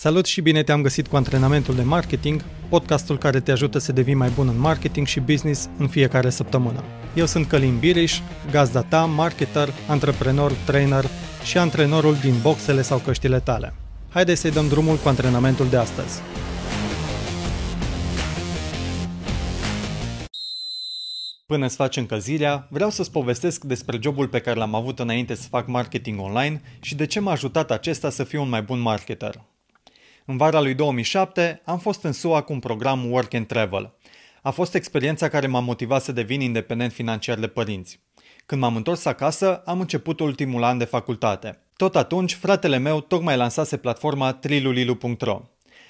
Salut și bine te-am găsit cu antrenamentul de marketing, podcastul care te ajută să devii mai bun în marketing și business în fiecare săptămână. Eu sunt Călin Biriș, gazda ta, marketer, antreprenor, trainer și antrenorul din boxele sau căștile tale. Haideți să-i dăm drumul cu antrenamentul de astăzi. Până îți faci încălzirea, vreau să-ți povestesc despre jobul pe care l-am avut înainte să fac marketing online și de ce m-a ajutat acesta să fiu un mai bun marketer. În vara lui 2007 am fost în SUA cu un program Work and Travel. A fost experiența care m-a motivat să devin independent financiar de părinți. Când m-am întors acasă, am început ultimul an de facultate. Tot atunci, fratele meu tocmai lansase platforma trilulilu.ro.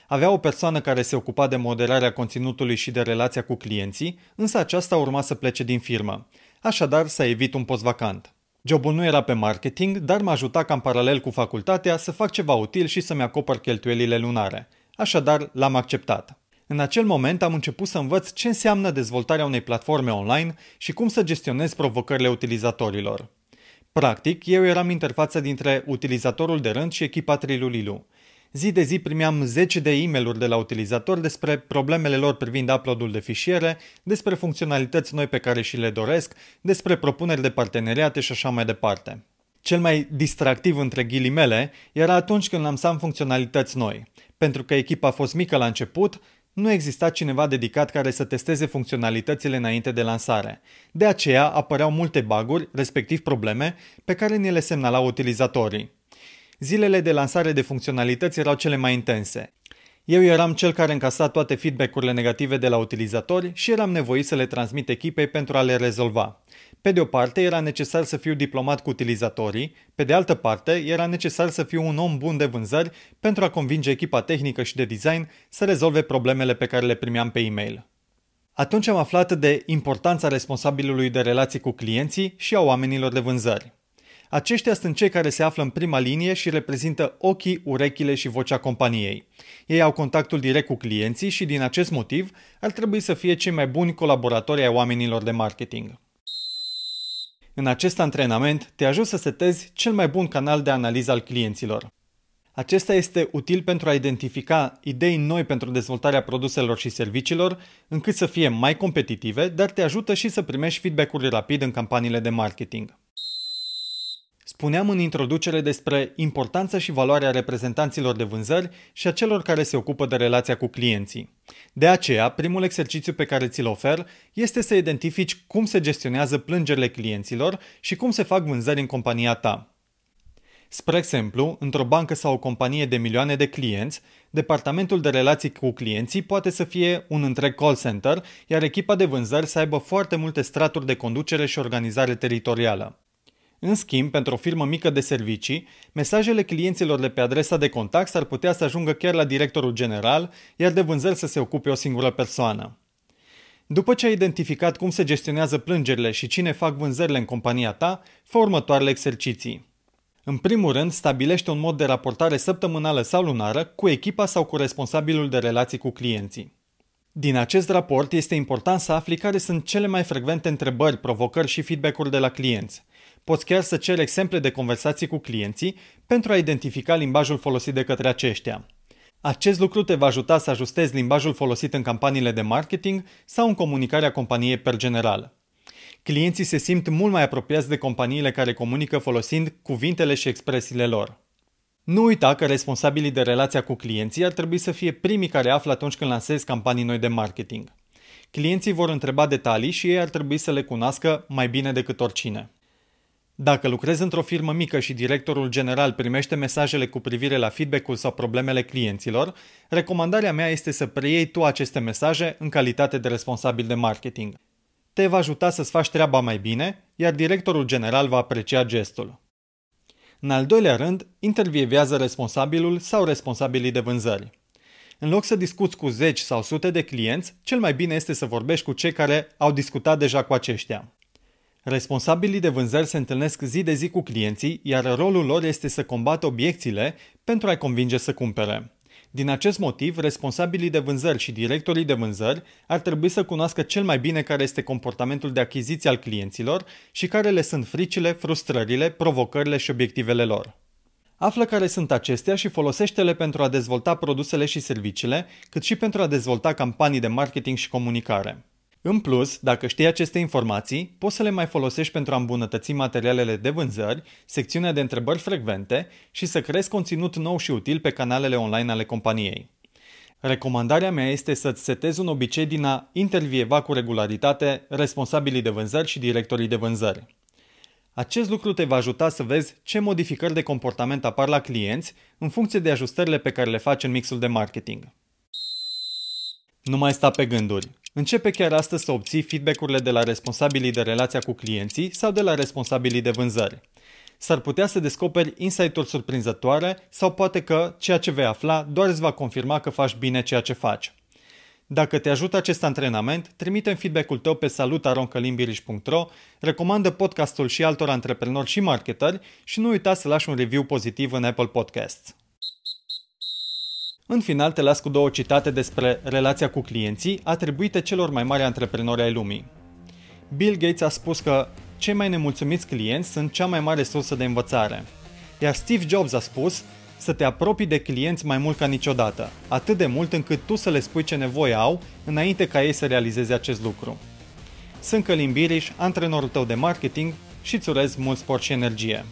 Avea o persoană care se ocupa de moderarea conținutului și de relația cu clienții, însă aceasta urma să plece din firmă. Așadar, s-a evit un post vacant. Jobul nu era pe marketing, dar m-a ajutat ca în paralel cu facultatea să fac ceva util și să-mi acopăr cheltuielile lunare. Așadar, l-am acceptat. În acel moment am început să învăț ce înseamnă dezvoltarea unei platforme online și cum să gestionez provocările utilizatorilor. Practic, eu eram interfața dintre utilizatorul de rând și echipa Trilulilu. Zi de zi primeam zeci de e mail de la utilizatori despre problemele lor privind uploadul de fișiere, despre funcționalități noi pe care și le doresc, despre propuneri de parteneriate și așa mai departe. Cel mai distractiv între ghilimele era atunci când lansam funcționalități noi. Pentru că echipa a fost mică la început, nu exista cineva dedicat care să testeze funcționalitățile înainte de lansare. De aceea apăreau multe baguri, respectiv probleme, pe care ni le semnalau utilizatorii. Zilele de lansare de funcționalități erau cele mai intense. Eu eram cel care încasa toate feedback-urile negative de la utilizatori și eram nevoit să le transmit echipei pentru a le rezolva. Pe de o parte, era necesar să fiu diplomat cu utilizatorii, pe de altă parte, era necesar să fiu un om bun de vânzări pentru a convinge echipa tehnică și de design să rezolve problemele pe care le primeam pe e-mail. Atunci am aflat de importanța responsabilului de relații cu clienții și a oamenilor de vânzări. Aceștia sunt cei care se află în prima linie și reprezintă ochii, urechile și vocea companiei. Ei au contactul direct cu clienții și din acest motiv ar trebui să fie cei mai buni colaboratori ai oamenilor de marketing. În acest antrenament te ajut să setezi cel mai bun canal de analiză al clienților. Acesta este util pentru a identifica idei noi pentru dezvoltarea produselor și serviciilor, încât să fie mai competitive, dar te ajută și să primești feedback-uri rapid în campaniile de marketing. Spuneam în introducere despre importanța și valoarea reprezentanților de vânzări și a celor care se ocupă de relația cu clienții. De aceea, primul exercițiu pe care ți-l ofer este să identifici cum se gestionează plângerile clienților și cum se fac vânzări în compania ta. Spre exemplu, într-o bancă sau o companie de milioane de clienți, departamentul de relații cu clienții poate să fie un întreg call center, iar echipa de vânzări să aibă foarte multe straturi de conducere și organizare teritorială. În schimb, pentru o firmă mică de servicii, mesajele clienților de pe adresa de contact s-ar putea să ajungă chiar la directorul general, iar de vânzări să se ocupe o singură persoană. După ce ai identificat cum se gestionează plângerile și cine fac vânzările în compania ta, fă următoarele exerciții. În primul rând, stabilește un mod de raportare săptămânală sau lunară cu echipa sau cu responsabilul de relații cu clienții. Din acest raport este important să afli care sunt cele mai frecvente întrebări, provocări și feedback-uri de la clienți. Poți chiar să ceri exemple de conversații cu clienții pentru a identifica limbajul folosit de către aceștia. Acest lucru te va ajuta să ajustezi limbajul folosit în campaniile de marketing sau în comunicarea companiei per general. Clienții se simt mult mai apropiați de companiile care comunică folosind cuvintele și expresiile lor. Nu uita că responsabilii de relația cu clienții ar trebui să fie primii care află atunci când lansezi campanii noi de marketing. Clienții vor întreba detalii și ei ar trebui să le cunoască mai bine decât oricine. Dacă lucrezi într-o firmă mică și directorul general primește mesajele cu privire la feedback-ul sau problemele clienților, recomandarea mea este să preiei tu aceste mesaje în calitate de responsabil de marketing. Te va ajuta să-ți faci treaba mai bine, iar directorul general va aprecia gestul. În al doilea rând, intervievează responsabilul sau responsabilii de vânzări. În loc să discuți cu zeci sau sute de clienți, cel mai bine este să vorbești cu cei care au discutat deja cu aceștia. Responsabilii de vânzări se întâlnesc zi de zi cu clienții, iar rolul lor este să combată obiecțiile pentru a-i convinge să cumpere. Din acest motiv, responsabilii de vânzări și directorii de vânzări ar trebui să cunoască cel mai bine care este comportamentul de achiziție al clienților și care le sunt fricile, frustrările, provocările și obiectivele lor. Află care sunt acestea și folosește-le pentru a dezvolta produsele și serviciile, cât și pentru a dezvolta campanii de marketing și comunicare. În plus, dacă știi aceste informații, poți să le mai folosești pentru a îmbunătăți materialele de vânzări, secțiunea de întrebări frecvente și să creezi conținut nou și util pe canalele online ale companiei. Recomandarea mea este să-ți setezi un obicei din a intervieva cu regularitate responsabilii de vânzări și directorii de vânzări. Acest lucru te va ajuta să vezi ce modificări de comportament apar la clienți în funcție de ajustările pe care le faci în mixul de marketing. Nu mai sta pe gânduri. Începe chiar astăzi să obții feedback-urile de la responsabilii de relația cu clienții sau de la responsabilii de vânzări. S-ar putea să descoperi insight-uri surprinzătoare sau poate că ceea ce vei afla doar îți va confirma că faci bine ceea ce faci. Dacă te ajută acest antrenament, trimite feedback-ul tău pe salutaroncălimbiriș.ro, recomandă podcastul și altor antreprenori și marketeri și nu uita să lași un review pozitiv în Apple Podcasts. În final te las cu două citate despre relația cu clienții atribuite celor mai mari antreprenori ai lumii. Bill Gates a spus că cei mai nemulțumiți clienți sunt cea mai mare sursă de învățare. Iar Steve Jobs a spus să te apropii de clienți mai mult ca niciodată, atât de mult încât tu să le spui ce nevoie au înainte ca ei să realizeze acest lucru. Sunt Călim Biriș, antrenorul tău de marketing și îți urez mult sport și energie.